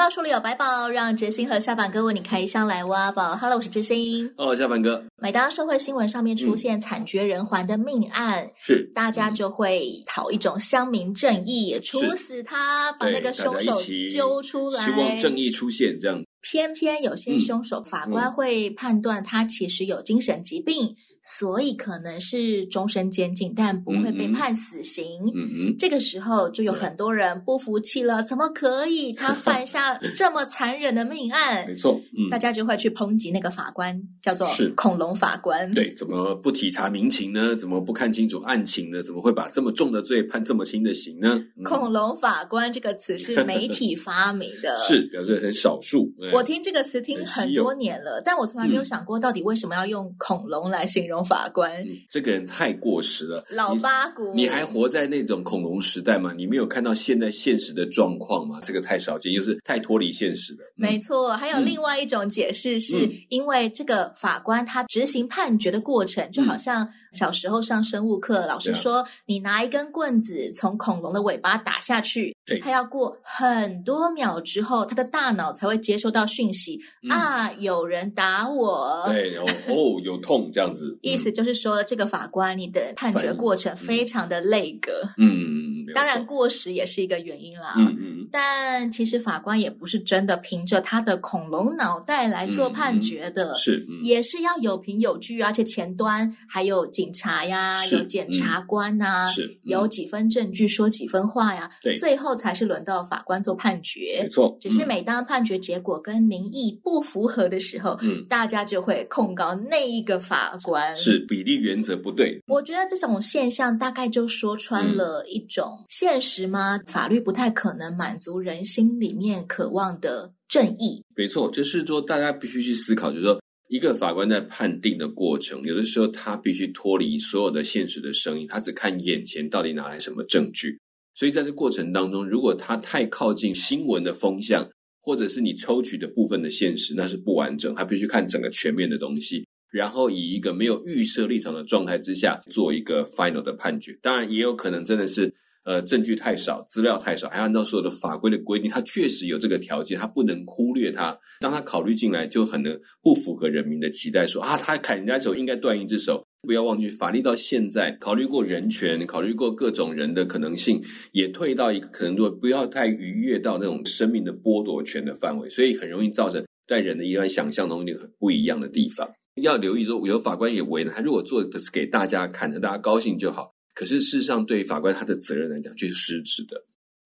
百宝书里有百宝，让哲星和下凡哥为你开箱来挖宝。Hello，我是哲星。Hello，下凡哥。每当社会新闻上面出现惨绝人寰的命案，嗯、是大家就会讨一种乡民正义，处死他，把那个凶手揪出来，希望正义出现这样。偏偏有些凶手，法官会判断他其实有精神疾病。所以可能是终身监禁，但不会被判死刑。嗯嗯，这个时候就有很多人不服气了，怎么可以？他犯下 这么残忍的命案？没错，嗯，大家就会去抨击那个法官，叫做“恐龙法官”。对，怎么不体察民情呢？怎么不看清楚案情呢？怎么会把这么重的罪判这么轻的刑呢？嗯、“恐龙法官”这个词是媒体 发明的，是表示很少数。我听这个词听很多年了，但我从来没有想过，到底为什么要用恐龙来形容。法官，嗯，这个人太过时了，老八股。你还活在那种恐龙时代吗？你没有看到现在现实的状况吗？这个太少见，又是太脱离现实了。嗯、没错，还有另外一种解释，是因为这个法官他执行判决的过程，就好像小时候上生物课，老师说你拿一根棍子从恐龙的尾巴打下去，它要过很多秒之后，它的大脑才会接收到讯息、嗯、啊，有人打我，对，哦，哦有痛这样子。意思就是说，这个法官你的判决过程非常的累格，嗯，当然过时也是一个原因啦，嗯嗯，但其实法官也不是真的凭着他的恐龙脑袋来做判决的，是，也是要有凭有据，而且前端还有警察呀，有检察官呐，是，有几分证据说几分话呀，对，最后才是轮到法官做判决，没错，只是每当判决结果跟民意不符合的时候，嗯，大家就会控告那一个法官。是比例原则不对，我觉得这种现象大概就说穿了一种现实吗？嗯、法律不太可能满足人心里面渴望的正义。没错，就是说大家必须去思考，就是说一个法官在判定的过程，有的时候他必须脱离所有的现实的声音，他只看眼前到底拿来什么证据。所以在这过程当中，如果他太靠近新闻的风向，或者是你抽取的部分的现实，那是不完整，他必须看整个全面的东西。然后以一个没有预设立场的状态之下做一个 final 的判决，当然也有可能真的是呃证据太少，资料太少，还按照所有的法规的规定，他确实有这个条件，他不能忽略他。当他考虑进来，就很能不符合人民的期待说，啊，他砍人家手应该断一只手。不要忘记，法律到现在考虑过人权，考虑过各种人的可能性，也退到一个可能说不要太逾越到那种生命的剥夺权的范围，所以很容易造成在人的一段想象中很不一样的地方。要留意说，有法官也为难他。如果做的是给大家看的，大家高兴就好。可是事实上，对法官他的责任来讲，却是失职的。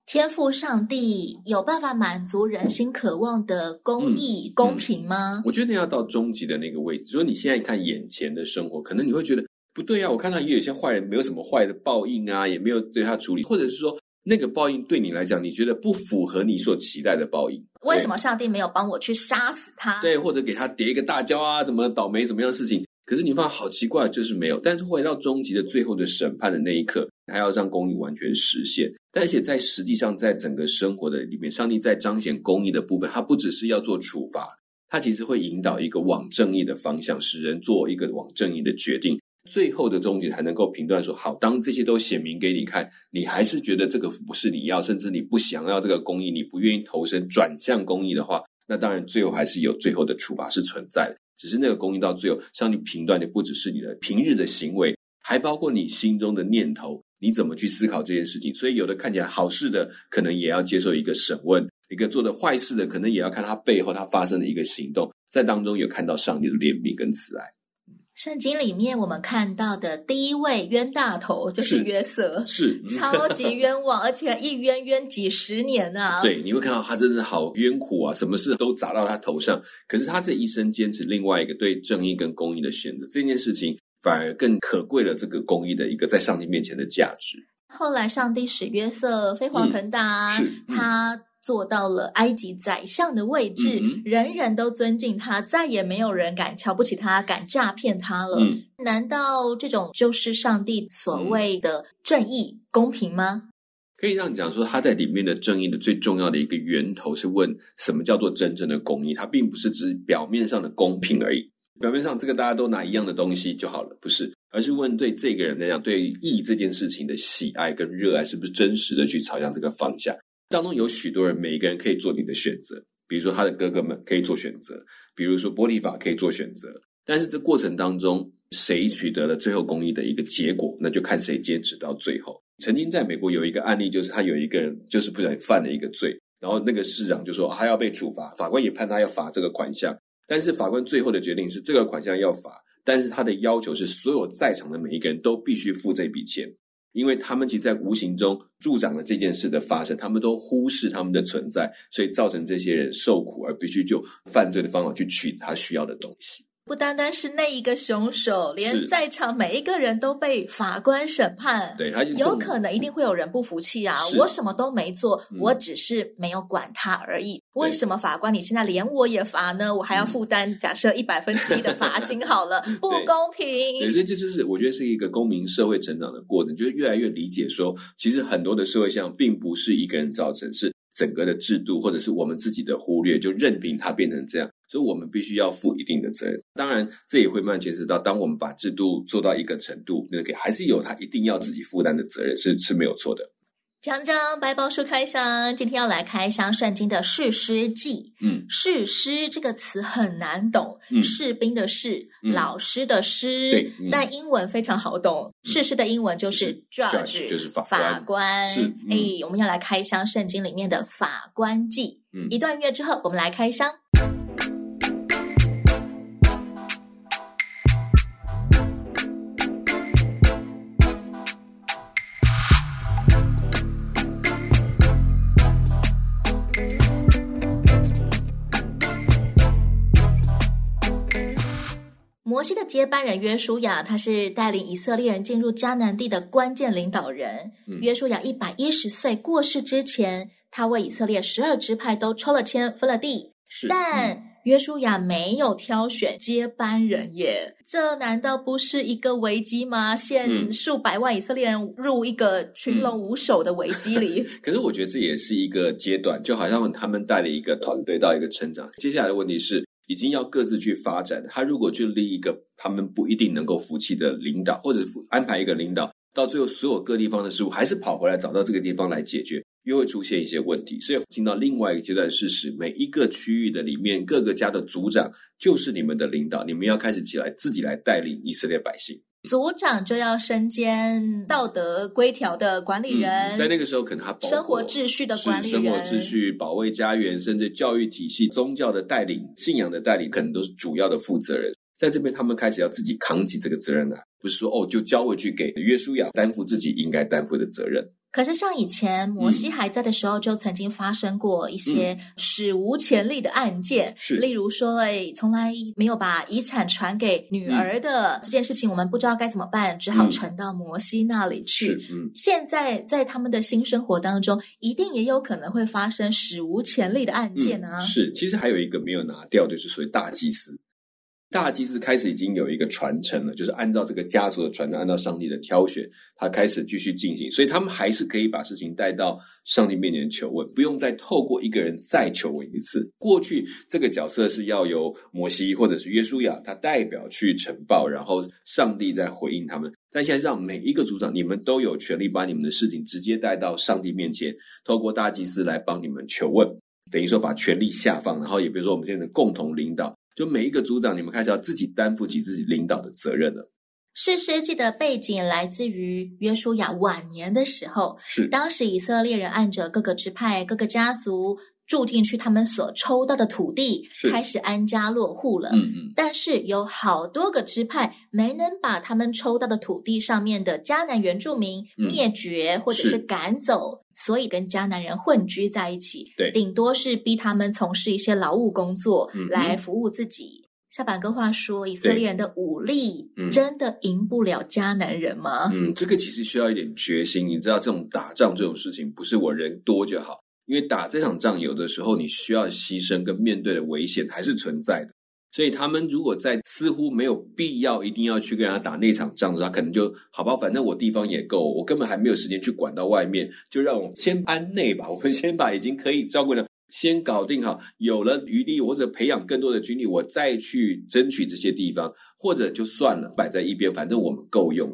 天赋上帝有办法满足人心渴望的公义、嗯、公平吗？我觉得要到终极的那个位置。说你现在看眼前的生活，可能你会觉得不对啊。我看到也有些坏人，没有什么坏的报应啊，也没有对他处理，或者是说。那个报应对你来讲，你觉得不符合你所期待的报应？为什么上帝没有帮我去杀死他？对，或者给他叠一个大跤啊？怎么倒霉？怎么样的事情？可是你发现好奇怪，就是没有。但是回到终极的最后的审判的那一刻，还要让公义完全实现。但且在实际上，在整个生活的里面，上帝在彰显公义的部分，他不只是要做处罚，他其实会引导一个往正义的方向，使人做一个往正义的决定。最后的终极才能够评断说，好，当这些都显明给你看，你还是觉得这个不是你要，甚至你不想要这个公义，你不愿意投身转向公义的话，那当然最后还是有最后的处罚是存在的。只是那个公义到最后，上帝评断的不只是你的平日的行为，还包括你心中的念头，你怎么去思考这件事情。所以有的看起来好事的，可能也要接受一个审问；一个做的坏事的，可能也要看他背后他发生的一个行动，在当中有看到上帝的怜悯跟慈爱。圣经里面我们看到的第一位冤大头就是约瑟，是，是 超级冤枉，而且一冤冤几十年啊！对，你会看到他真的好冤苦啊，什么事都砸到他头上。可是他这一生坚持另外一个对正义跟公义的选择，这件事情反而更可贵了这个公义的一个在上帝面前的价值。后来上帝使约瑟飞黄腾达，嗯、他。做到了埃及宰相的位置，嗯、人人都尊敬他，再也没有人敢瞧不起他、敢诈骗他了。嗯、难道这种就是上帝所谓的正义、公平吗？可以这样讲说，他在里面的正义的最重要的一个源头是问什么叫做真正的公义？它并不是指表面上的公平而已。表面上这个大家都拿一样的东西就好了，不是，而是问对这个人来讲，对义这件事情的喜爱跟热爱是不是真实的去朝向这个方向？当中有许多人，每一个人可以做你的选择，比如说他的哥哥们可以做选择，比如说波提乏可以做选择，但是这过程当中谁取得了最后公益的一个结果，那就看谁坚持到最后。曾经在美国有一个案例，就是他有一个人就是不小心犯了一个罪，然后那个市长就说他要被处罚，法官也判他要罚这个款项。但是法官最后的决定是，这个款项要罚，但是他的要求是，所有在场的每一个人都必须付这笔钱，因为他们其实在无形中助长了这件事的发生，他们都忽视他们的存在，所以造成这些人受苦，而必须就犯罪的方法去取他需要的东西。不单单是那一个凶手，连在场每一个人都被法官审判。对，有可能一定会有人不服气啊！我什么都没做，嗯、我只是没有管他而已。为什么法官你现在连我也罚呢？我还要负担假设一百分之一的罚金？好了，不公平。对，所以这就是我觉得是一个公民社会成长的过程，就是越来越理解说，其实很多的社会现象并不是一个人造成，是整个的制度或者是我们自己的忽略，就任凭它变成这样。所以我们必须要负一定的责任，当然这也会慢慢牵涉到，当我们把制度做到一个程度，那个还是有他一定要自己负担的责任，是是没有错的。讲讲白宝书开箱，今天要来开箱圣经的士师记。嗯，士师这个词很难懂，嗯、士兵的士，嗯、老师的师，对，嗯、但英文非常好懂。士师的英文就是 judge，就是法官。哎，我们要来开箱圣经里面的法官记。嗯，一段音乐之后，我们来开箱。接班人约书亚，他是带领以色列人进入迦南地的关键领导人。嗯、约书亚一百一十岁过世之前，他为以色列十二支派都抽了签，分了地。是但、嗯、约书亚没有挑选接班人耶，这难道不是一个危机吗？陷数百万以色列人入一个群龙无首的危机里。可是我觉得这也是一个阶段，就好像他们带了一个团队到一个成长。接下来的问题是。已经要各自去发展。他如果去立一个他们不一定能够服气的领导，或者安排一个领导，到最后所有各地方的事物还是跑回来找到这个地方来解决，又会出现一些问题。所以进到另外一个阶段，事实每一个区域的里面，各个家的族长就是你们的领导，你们要开始起来自己来带领以色列百姓。族长就要身兼道德规条的管理人，嗯，在那个时候可能他生活秩序的管理人，生活秩序、保卫家园，甚至教育体系、宗教的带领、信仰的带领，可能都是主要的负责人。在这边，他们开始要自己扛起这个责任来，不是说哦，就交回去给约书亚担负自己应该担负的责任。可是，像以前摩西还在的时候，就曾经发生过一些史无前例的案件。嗯、是，例如说，哎，从来没有把遗产传给女儿的、嗯、这件事情，我们不知道该怎么办，只好呈到摩西那里去。嗯，现在在他们的新生活当中，一定也有可能会发生史无前例的案件啊。嗯、是，其实还有一个没有拿掉，就是所谓大祭司。大祭司开始已经有一个传承了，就是按照这个家族的传承，按照上帝的挑选，他开始继续进行，所以他们还是可以把事情带到上帝面前求问，不用再透过一个人再求问一次。过去这个角色是要由摩西或者是约书亚他代表去呈报，然后上帝再回应他们。但现在让每一个组长，你们都有权利把你们的事情直接带到上帝面前，透过大祭司来帮你们求问，等于说把权力下放，然后也比如说我们现在的共同领导。就每一个组长，你们开始要自己担负起自己领导的责任了。士师记的背景来自于约书亚晚年的时候，是当时以色列人按着各个支派、各个家族住进去他们所抽到的土地，开始安家落户了。嗯嗯。但是有好多个支派没能把他们抽到的土地上面的迦南原住民灭绝，或者是赶走。所以跟迦南人混居在一起，对，顶多是逼他们从事一些劳务工作来服务自己。嗯、下板哥话说，以色列人的武力真的赢不了迦南人吗？嗯，这个其实需要一点决心。你知道，这种打仗这种事情，不是我人多就好，因为打这场仗，有的时候你需要牺牲跟面对的危险还是存在的。所以他们如果在似乎没有必要一定要去跟他打那场仗的时候，他可能就好吧，反正我地方也够，我根本还没有时间去管到外面，就让我先安内吧。我们先把已经可以照顾的先搞定好，有了余力或者培养更多的军力，我再去争取这些地方，或者就算了，摆在一边，反正我们够用。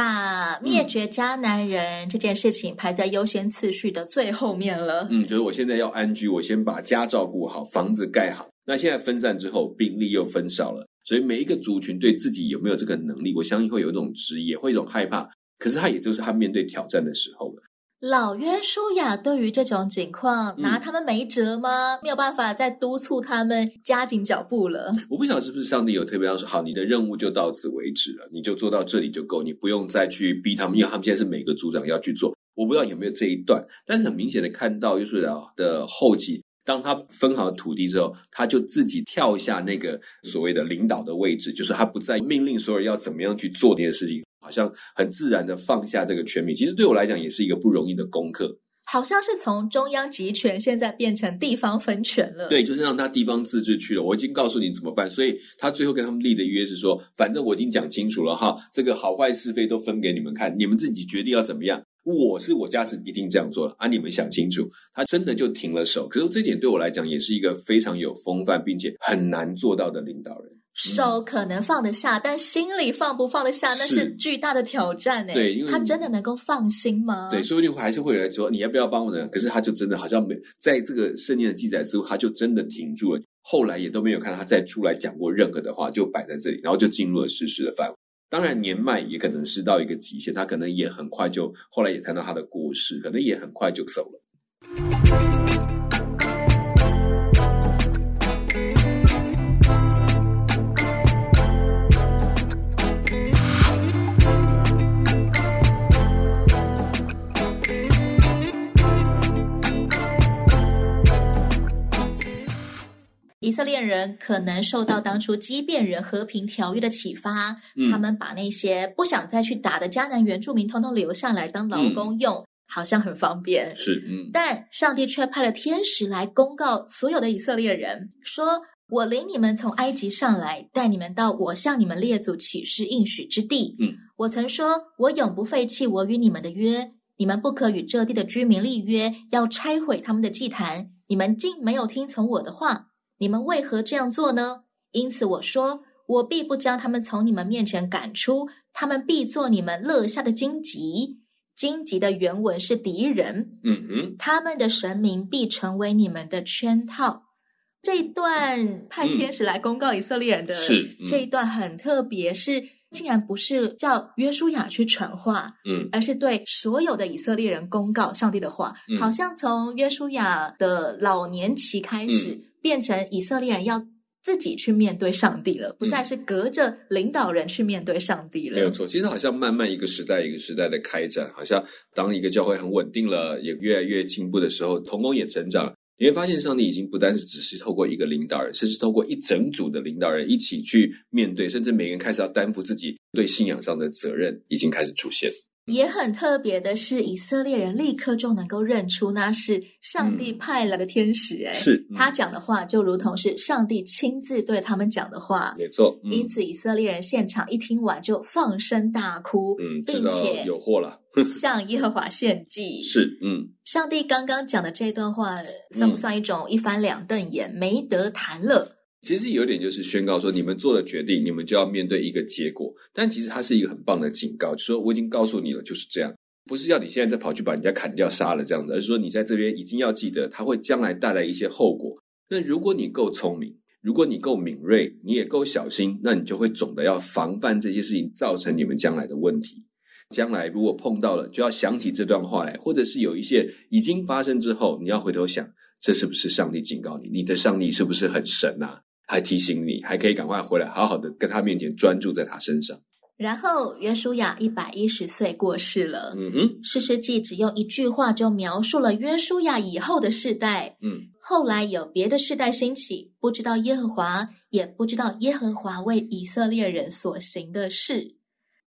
把灭绝渣男人这件事情排在优先次序的最后面了。嗯，就是我现在要安居，我先把家照顾好，房子盖好。那现在分散之后，兵力又分少了，所以每一个族群对自己有没有这个能力，我相信会有一种质疑，也会一种害怕。可是他也就是他面对挑战的时候了。老约书亚对于这种情况拿他们没辙吗？嗯、没有办法再督促他们加紧脚步了。我不晓得是不是上帝有特别要说，好，你的任务就到此为止了，你就做到这里就够，你不用再去逼他们，因为他们现在是每个组长要去做。我不知道有没有这一段，但是很明显的看到约书亚的后继。当他分好土地之后，他就自己跳下那个所谓的领导的位置，就是他不再命令所有人要怎么样去做这件事情，好像很自然的放下这个权柄。其实对我来讲也是一个不容易的功课。好像是从中央集权现在变成地方分权了。对，就是让他地方自治去了。我已经告诉你怎么办，所以他最后跟他们立的约是说，反正我已经讲清楚了哈，这个好坏是非都分给你们看，你们自己决定要怎么样。我是我家是一定这样做的啊！你们想清楚，他真的就停了手。可是这点对我来讲也是一个非常有风范，并且很难做到的领导人。手可能放得下，嗯、但心里放不放得下，那是巨大的挑战呢。对，因为他真的能够放心吗？对，说不定还是会有人说你要不要帮我呢？可是他就真的好像没在这个圣经的记载之后，他就真的停住了。后来也都没有看到他再出来讲过任何的话，就摆在这里，然后就进入了实施的范围。当然，年迈也可能是到一个极限，他可能也很快就后来也谈到他的过世，可能也很快就走了。人可能受到当初畸变人和平条约的启发，嗯、他们把那些不想再去打的迦南原住民通通留下来当劳工用，嗯、好像很方便。是，嗯。但上帝却派了天使来公告所有的以色列人，说：“我领你们从埃及上来，带你们到我向你们列祖起誓应许之地。嗯，我曾说，我永不废弃我与你们的约，你们不可与这地的居民立约，要拆毁他们的祭坛。你们竟没有听从我的话。”你们为何这样做呢？因此我说，我必不将他们从你们面前赶出，他们必做你们乐下的荆棘。荆棘的原文是敌人。嗯哼，他们的神明必成为你们的圈套。这一段派天使来公告以色列人的，是、嗯、这一段很特别，是竟然不是叫约书亚去传话，嗯，而是对所有的以色列人公告上帝的话，嗯、好像从约书亚的老年期开始。嗯变成以色列人要自己去面对上帝了，不再是隔着领导人去面对上帝了。嗯、没有错，其实好像慢慢一个时代一个时代的开展，好像当一个教会很稳定了，也越来越进步的时候，同工也成长，你会发现上帝已经不单是只是透过一个领导人，甚至透过一整组的领导人一起去面对，甚至每个人开始要担负自己对信仰上的责任，已经开始出现。也很特别的是，以色列人立刻就能够认出那是上帝派来的天使。诶，是、嗯、他讲的话就如同是上帝亲自对他们讲的话，没错。嗯、因此，以色列人现场一听完就放声大哭，嗯，并且有祸了，向耶和华献祭。是，嗯，上帝刚刚讲的这段话，算不算一种一翻两瞪眼，没得谈了？其实有点就是宣告说，你们做了决定，你们就要面对一个结果。但其实它是一个很棒的警告，就说我已经告诉你了，就是这样，不是要你现在再跑去把人家砍掉杀了这样子，而是说你在这边一定要记得，它会将来带来一些后果。那如果你够聪明，如果你够敏锐，你也够小心，那你就会总的要防范这些事情造成你们将来的问题。将来如果碰到了，就要想起这段话来，或者是有一些已经发生之后，你要回头想，这是不是上帝警告你？你的上帝是不是很神啊？还提醒你，还可以赶快回来，好好的跟他面前专注在他身上。然后约书亚一百一十岁过世了。嗯哼，士师记只用一句话就描述了约书亚以后的世代。嗯，后来有别的世代兴起，不知道耶和华，也不知道耶和华为以色列人所行的事。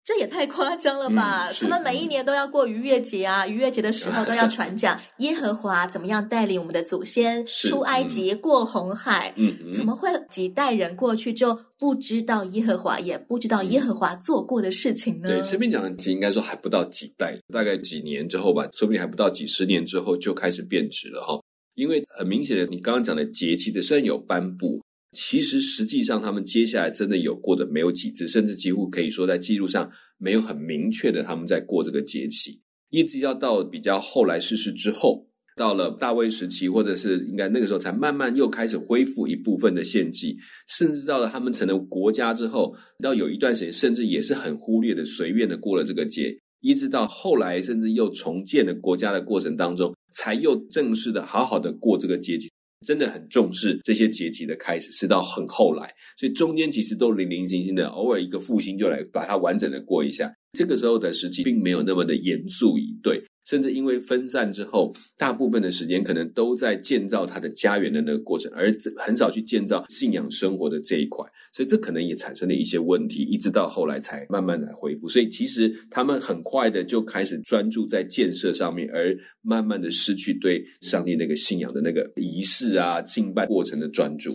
这也太夸张了吧！嗯、他们每一年都要过逾越节啊，逾越节的时候都要传讲 耶和华怎么样带领我们的祖先出埃及、过红海。嗯，嗯怎么会几代人过去就不知道耶和华，也不知道耶和华做过的事情呢？对，前面讲的其实应该说还不到几代，大概几年之后吧，说不定还不到几十年之后就开始变质了哈。因为很明显的，你刚刚讲的节期的虽然有颁布。其实，实际上，他们接下来真的有过的没有几次，甚至几乎可以说在记录上没有很明确的他们在过这个节气，一直要到比较后来逝世之后，到了大卫时期，或者是应该那个时候，才慢慢又开始恢复一部分的献祭，甚至到了他们成了国家之后，到有一段时间，甚至也是很忽略的、随便的过了这个节，一直到后来，甚至又重建了国家的过程当中，才又正式的好好的过这个节气。真的很重视这些节气的开始，是到很后来，所以中间其实都零零星星的，偶尔一个复兴就来把它完整的过一下。这个时候的时期并没有那么的严肃以对。甚至因为分散之后，大部分的时间可能都在建造他的家园的那个过程，而很少去建造信仰生活的这一块，所以这可能也产生了一些问题，一直到后来才慢慢的恢复。所以其实他们很快的就开始专注在建设上面，而慢慢的失去对上帝那个信仰的那个仪式啊、敬拜过程的专注。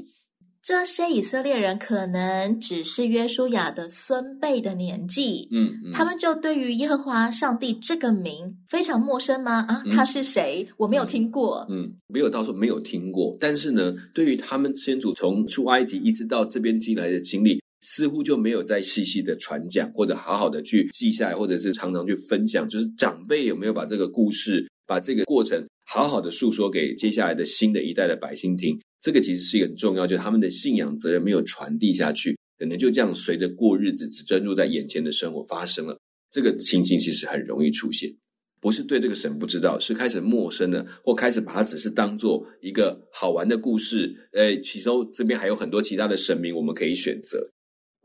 这些以色列人可能只是约书亚的孙辈的年纪，嗯，嗯，他们就对于耶和华上帝这个名非常陌生吗？啊，他是谁？我没有听过，嗯，嗯，没有到说没有听过，但是呢，对于他们先祖从出埃及一直到这边进来的经历，似乎就没有再细细的传讲，或者好好的去记下来，或者是常常去分享，就是长辈有没有把这个故事，把这个过程好好的诉说给接下来的新的一代的百姓听。这个其实是一个很重要，就是他们的信仰责任没有传递下去，可能就这样随着过日子，只专注在眼前的生活发生了。这个情形其实很容易出现，不是对这个神不知道，是开始陌生的，或开始把它只是当做一个好玩的故事。呃，其中这边还有很多其他的神明，我们可以选择。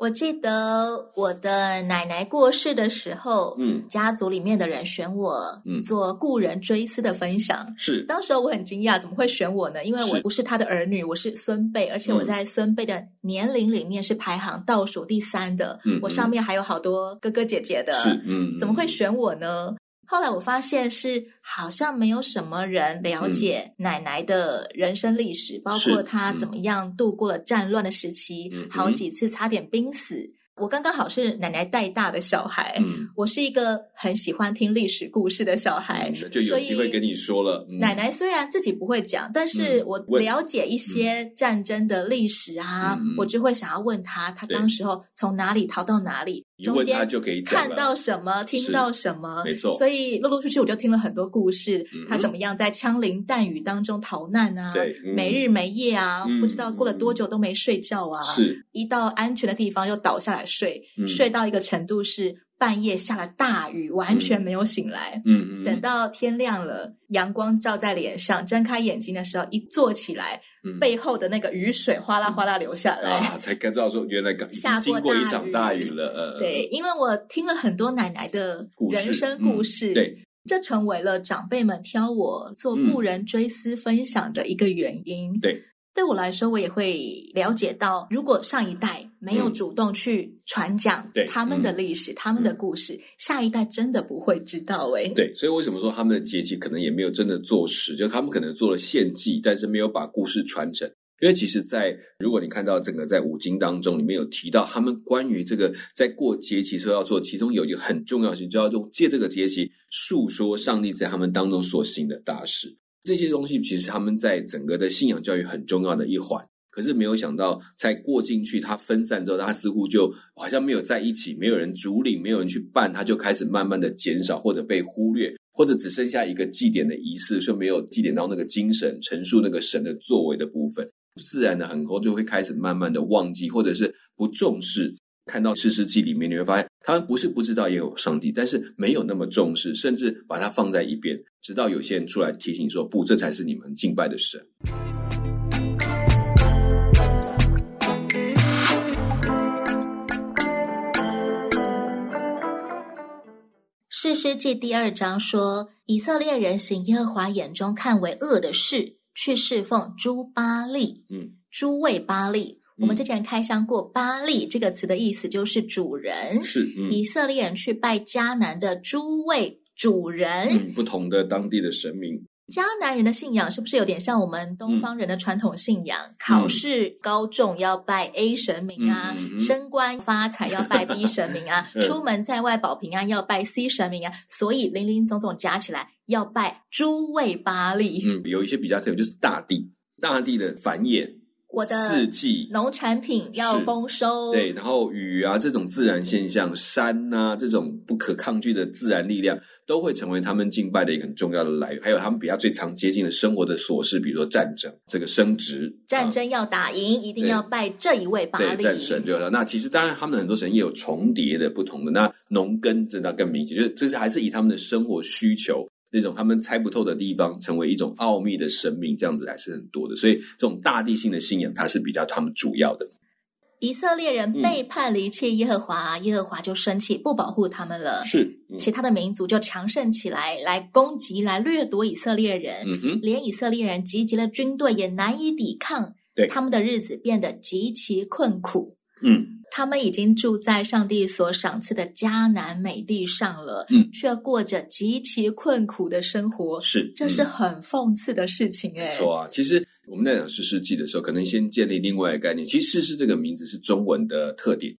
我记得我的奶奶过世的时候，嗯，家族里面的人选我，嗯，做故人追思的分享。是，当时候我很惊讶，怎么会选我呢？因为我不是他的儿女，我是孙辈，而且我在孙辈的年龄里面是排行倒数第三的。嗯，我上面还有好多哥哥姐姐的，是，嗯，怎么会选我呢？后来我发现是好像没有什么人了解奶奶的人生历史，嗯、包括她怎么样度过了战乱的时期，嗯、好几次差点濒死。我刚刚好是奶奶带大的小孩，嗯，我是一个很喜欢听历史故事的小孩，嗯、就有机会跟你说了。嗯、奶奶虽然自己不会讲，但是我了解一些战争的历史啊，嗯、我就会想要问他，他当时候从哪里逃到哪里，中间看到什么，听到什么，没错。所以陆陆续续我就听了很多故事，嗯、他怎么样在枪林弹雨当中逃难啊，对，嗯、没日没夜啊，嗯、不知道过了多久都没睡觉啊，是一到安全的地方又倒下来。睡睡到一个程度是半夜下了大雨，完全没有醒来。嗯嗯，等到天亮了，阳光照在脸上，睁开眼睛的时候，一坐起来，背后的那个雨水哗啦哗啦流下来，啊，才知道说原来刚下过经过一场大雨了。对，因为我听了很多奶奶的人生故事，对，这成为了长辈们挑我做故人追思分享的一个原因。对。对我来说，我也会了解到，如果上一代没有主动去传讲他们的历史、嗯、他们的故事，嗯、下一代真的不会知道。诶，对，所以为什么说他们的节期可能也没有真的做实？就他们可能做了献祭，但是没有把故事传承。因为其实在，在如果你看到整个在五经当中，里面有提到他们关于这个在过节期时候要做，其中有一个很重要性，就要用借这个节期述说上帝在他们当中所行的大事。这些东西其实他们在整个的信仰教育很重要的一环，可是没有想到，在过进去，它分散之后，它似乎就好像没有在一起，没有人主领，没有人去办，它就开始慢慢的减少，或者被忽略，或者只剩下一个祭典的仪式，就没有祭典到那个精神，陈述那个神的作为的部分，自然的很多就会开始慢慢的忘记，或者是不重视。看到诗诗记里面，你会发现他们不是不知道也有上帝，但是没有那么重视，甚至把它放在一边。直到有些人出来提醒说：“不，这才是你们敬拜的神。”士师记第二章说，以色列人行耶和华眼中看为恶的事，去侍奉诸巴利，嗯，诸位巴利。我们之前开箱过“巴利”这个词的意思，就是主人。是，嗯、以色列人去拜迦南的诸位主人，嗯，不同的当地的神明。迦南人的信仰是不是有点像我们东方人的传统信仰？嗯、考试高中要拜 A 神明啊，升官发财要拜 B 神明啊，嗯、出门在外保平安要拜 C 神明啊，所以林林总总加起来要拜诸位巴力。嗯，有一些比较特别，就是大地，大地的繁衍。我的四季农产品要丰收，对，然后雨啊这种自然现象，山啊这种不可抗拒的自然力量，都会成为他们敬拜的一个很重要的来源。还有他们比较最常接近的生活的琐事，比如说战争，这个升职，战争要打赢，啊、一定要拜这一位对战神。对，那其实当然他们很多神也有重叠的不同的。那农耕真的更明显，就是这是还是以他们的生活需求。那种他们猜不透的地方，成为一种奥秘的神明，这样子还是很多的。所以，这种大地性的信仰，它是比较他们主要的。以色列人背叛离弃耶和华，嗯、耶和华就生气，不保护他们了。是，嗯、其他的民族就强盛起来，来攻击，来掠夺以色列人。嗯哼，连以色列人集结了军队也难以抵抗。对，他们的日子变得极其困苦。嗯。他们已经住在上帝所赏赐的迦南美地上了，嗯，却过着极其困苦的生活，是，这是很讽刺的事情哎。没错啊，其实我们在讲四世纪的时候，可能先建立另外一个概念。其实世世这个名字是中文的特点，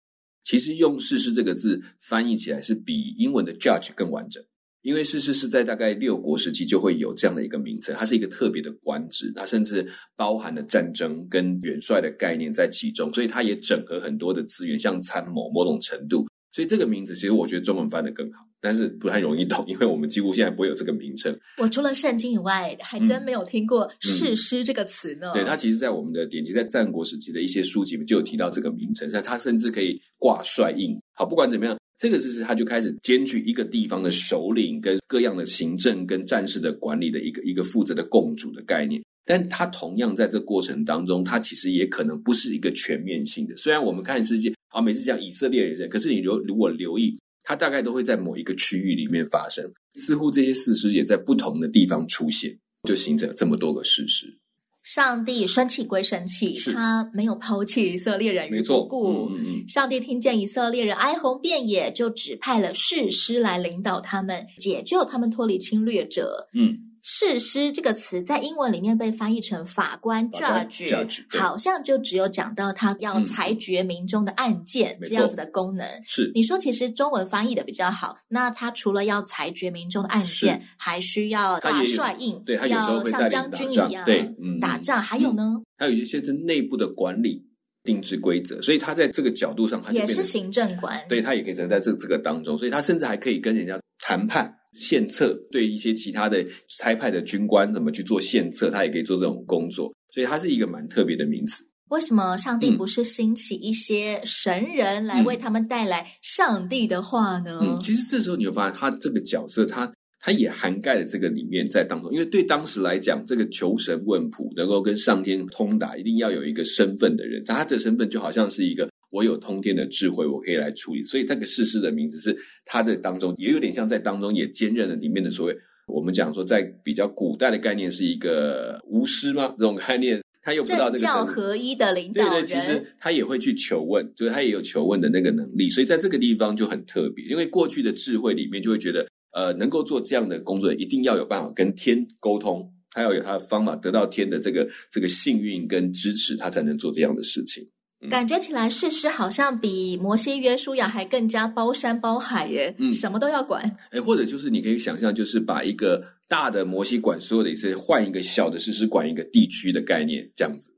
其实用世世这个字翻译起来是比英文的 judge 更完整。因为士师是在大概六国时期就会有这样的一个名称，它是一个特别的官职，它甚至包含了战争跟元帅的概念在其中，所以它也整合很多的资源，像参谋某种程度。所以这个名字其实我觉得中文翻的更好，但是不太容易懂，因为我们几乎现在不会有这个名称。我除了圣经以外，还真没有听过士师这个词呢。嗯嗯、对，它其实，在我们的典籍，在战国时期的一些书籍里面就有提到这个名称，像它甚至可以挂帅印。好，不管怎么样。这个是他就开始兼具一个地方的首领跟各样的行政跟战事的管理的一个一个负责的共主的概念，但他同样在这过程当中，他其实也可能不是一个全面性的。虽然我们看世界啊，每次讲以色列人，可是你留如果留意，他大概都会在某一个区域里面发生，似乎这些事实也在不同的地方出现，就形成了这么多个事实。上帝生气归生气，他没有抛弃以色列人于不顾。嗯嗯、上帝听见以色列人哀鸿遍野，就指派了士师来领导他们，解救他们脱离侵略者。嗯。士师这个词在英文里面被翻译成法官 （judge），好像就只有讲到他要裁决民众的案件这样子的功能。是你说，其实中文翻译的比较好。那他除了要裁决民众的案件，还需要大帅印，对，他有时候会像将军一样，对，打仗。还有呢，还有一些是内部的管理、定制规则，所以他在这个角度上，他也是行政官。对，他也可以存在这这个当中，所以他甚至还可以跟人家谈判。献策，对一些其他的差派的军官怎么去做献策，他也可以做这种工作，所以他是一个蛮特别的名词。为什么上帝不是兴起一些神人来为他们带来上帝的话呢？嗯，其实这时候你会发现，他这个角色，他他也涵盖了这个里面在当中，因为对当时来讲，这个求神问卜能够跟上天通达，一定要有一个身份的人，他这个身份就好像是一个。我有通天的智慧，我可以来处理。所以这个世事的名字是他在当中也有点像在当中也兼任了里面的所谓我们讲说在比较古代的概念是一个巫师吗？这种概念他又不到这个政教合一的领导人，对对，其实他也会去求问，就是他也有求问的那个能力。所以在这个地方就很特别，因为过去的智慧里面就会觉得，呃，能够做这样的工作，一定要有办法跟天沟通，还要有他的方法得到天的这个这个幸运跟支持，他才能做这样的事情。感觉起来，士师好像比摩西、约书亚还更加包山包海耶，嗯，什么都要管。哎，或者就是你可以想象，就是把一个大的摩西管所有的以色列，换一个小的士师管一个地区的概念，这样子。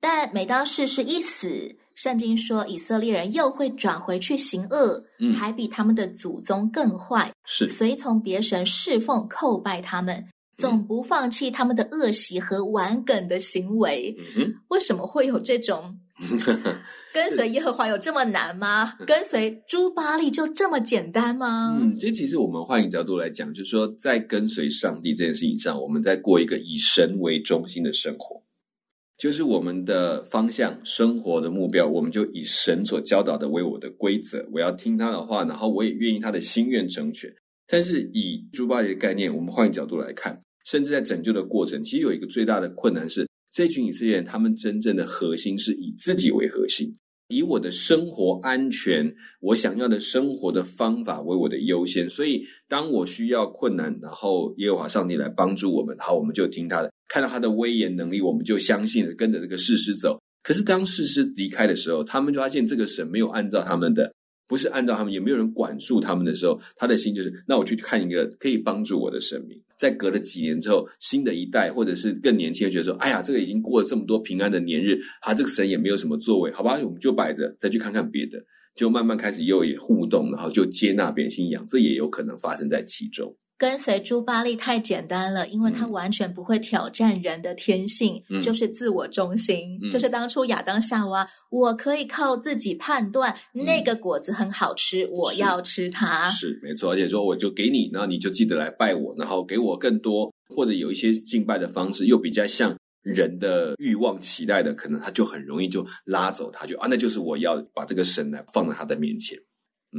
但每当士师一死，圣经说以色列人又会转回去行恶，嗯，还比他们的祖宗更坏，是随从别神侍奉叩拜他们。总不放弃他们的恶习和顽梗的行为。嗯哼，为什么会有这种 跟随耶和华有这么难吗？跟随朱巴力就这么简单吗？嗯，所以其实我们换一个角度来讲，就是说，在跟随上帝这件事情上，我们在过一个以神为中心的生活，就是我们的方向、生活的目标，我们就以神所教导的为我的规则，我要听他的话，然后我也愿意他的心愿成全。但是以诸巴力的概念，我们换一个角度来看，甚至在拯救的过程，其实有一个最大的困难是，这群以色列人，他们真正的核心是以自己为核心，以我的生活安全、我想要的生活的方法为我的优先。所以，当我需要困难，然后耶和华上帝来帮助我们，好，我们就听他的，看到他的威严能力，我们就相信跟着这个士师走。可是，当士师离开的时候，他们就发现这个神没有按照他们的。不是按照他们，也没有人管束他们的时候，他的心就是：那我去看一个可以帮助我的神明。在隔了几年之后，新的一代或者是更年轻的觉得说：哎呀，这个已经过了这么多平安的年日，啊、这个神也没有什么作为，好吧，我们就摆着，再去看看别的，就慢慢开始又也互动，然后就接纳别人信仰，这也有可能发生在其中。跟随朱巴力太简单了，因为他完全不会挑战人的天性，嗯、就是自我中心。嗯、就是当初亚当夏娃，我可以靠自己判断、嗯、那个果子很好吃，我要吃它。是，是没错，而且说我就给你，然后你就记得来拜我，然后给我更多，或者有一些敬拜的方式又比较像人的欲望期待的，可能他就很容易就拉走他，就啊，那就是我要把这个神来放在他的面前。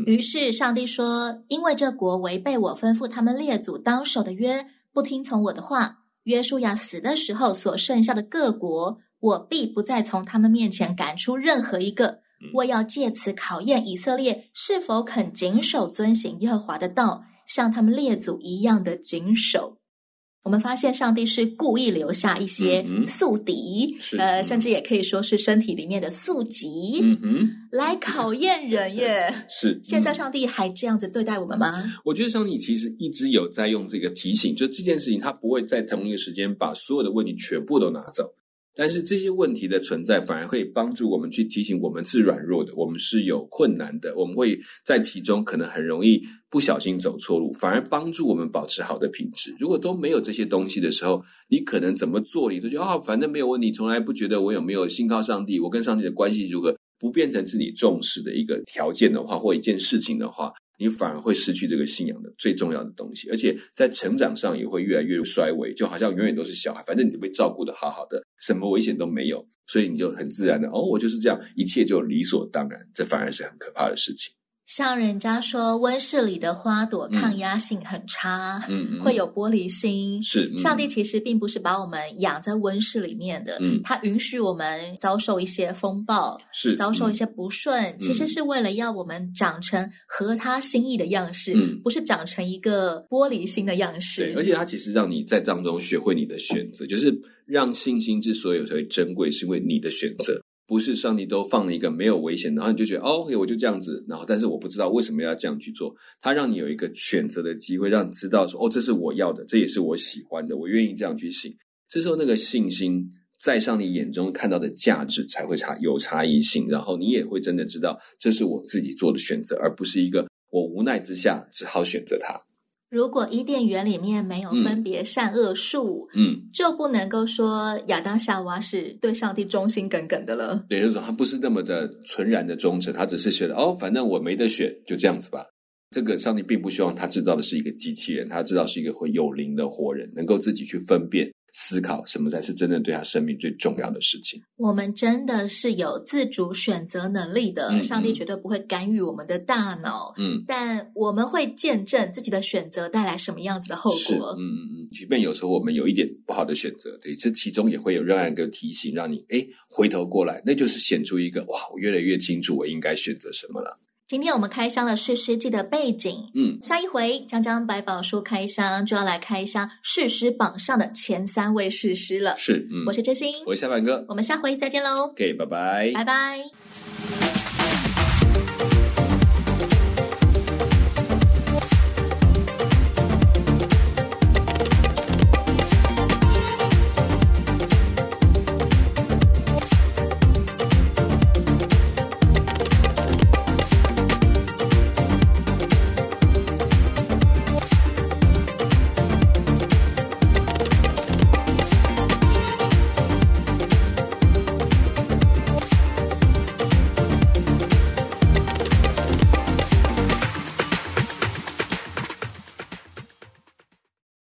于是上帝说：“因为这国违背我吩咐他们列祖当守的约，不听从我的话，约书亚死的时候所剩下的各国，我必不再从他们面前赶出任何一个。我要借此考验以色列是否肯谨守遵行耶和华的道，像他们列祖一样的谨守。”我们发现上帝是故意留下一些宿敌，嗯、呃，嗯、甚至也可以说是身体里面的宿疾，嗯哼，来考验人耶。是，现在上帝还这样子对待我们吗？我觉得上帝其实一直有在用这个提醒，就这件事情，他不会在同一个时间把所有的问题全部都拿走。但是这些问题的存在，反而可以帮助我们去提醒我们是软弱的，我们是有困难的，我们会在其中可能很容易不小心走错路，反而帮助我们保持好的品质。如果都没有这些东西的时候，你可能怎么做你都觉得啊，反正没有问题，从来不觉得我有没有信靠上帝，我跟上帝的关系如何，不变成是你重视的一个条件的话，或一件事情的话。你反而会失去这个信仰的最重要的东西，而且在成长上也会越来越衰微，就好像永远都是小孩，反正你被照顾的好好的，什么危险都没有，所以你就很自然的，哦，我就是这样，一切就理所当然，这反而是很可怕的事情。像人家说温室里的花朵抗压性很差，嗯，会有玻璃心。是，嗯、上帝其实并不是把我们养在温室里面的，嗯，他允许我们遭受一些风暴，是遭受一些不顺，嗯、其实是为了要我们长成合他心意的样式，嗯，不是长成一个玻璃心的样式。对，而且他其实让你在当中学会你的选择，就是让信心之所以有时候珍贵，是因为你的选择。不是上帝都放了一个没有危险，然后你就觉得哦，OK，我就这样子，然后但是我不知道为什么要这样去做。他让你有一个选择的机会，让你知道说哦，这是我要的，这也是我喜欢的，我愿意这样去行。这时候那个信心在上帝眼中看到的价值才会差有差异性，然后你也会真的知道这是我自己做的选择，而不是一个我无奈之下只好选择它。如果伊甸园里面没有分别善恶树，嗯，嗯，就不能够说亚当夏娃是对上帝忠心耿耿的了。也，就是说他不是那么的纯然的忠诚，他只是觉得哦，反正我没得选，就这样子吧。这个上帝并不希望他制造的是一个机器人，他知道是一个会有灵的活人，能够自己去分辨。思考什么才是真正对他生命最重要的事情。我们真的是有自主选择能力的，嗯、上帝绝对不会干预我们的大脑。嗯，但我们会见证自己的选择带来什么样子的后果。嗯嗯嗯，即便有时候我们有一点不好的选择，对，这其中也会有另外一个提醒，让你哎回头过来，那就是显出一个哇，我越来越清楚我应该选择什么了。今天我们开箱了世师记的背景，嗯，下一回将将百宝书开箱就要来开箱世师榜上的前三位世师了。是，嗯，我是真心，我是小满哥，我们下回再见喽。OK，拜拜，拜拜。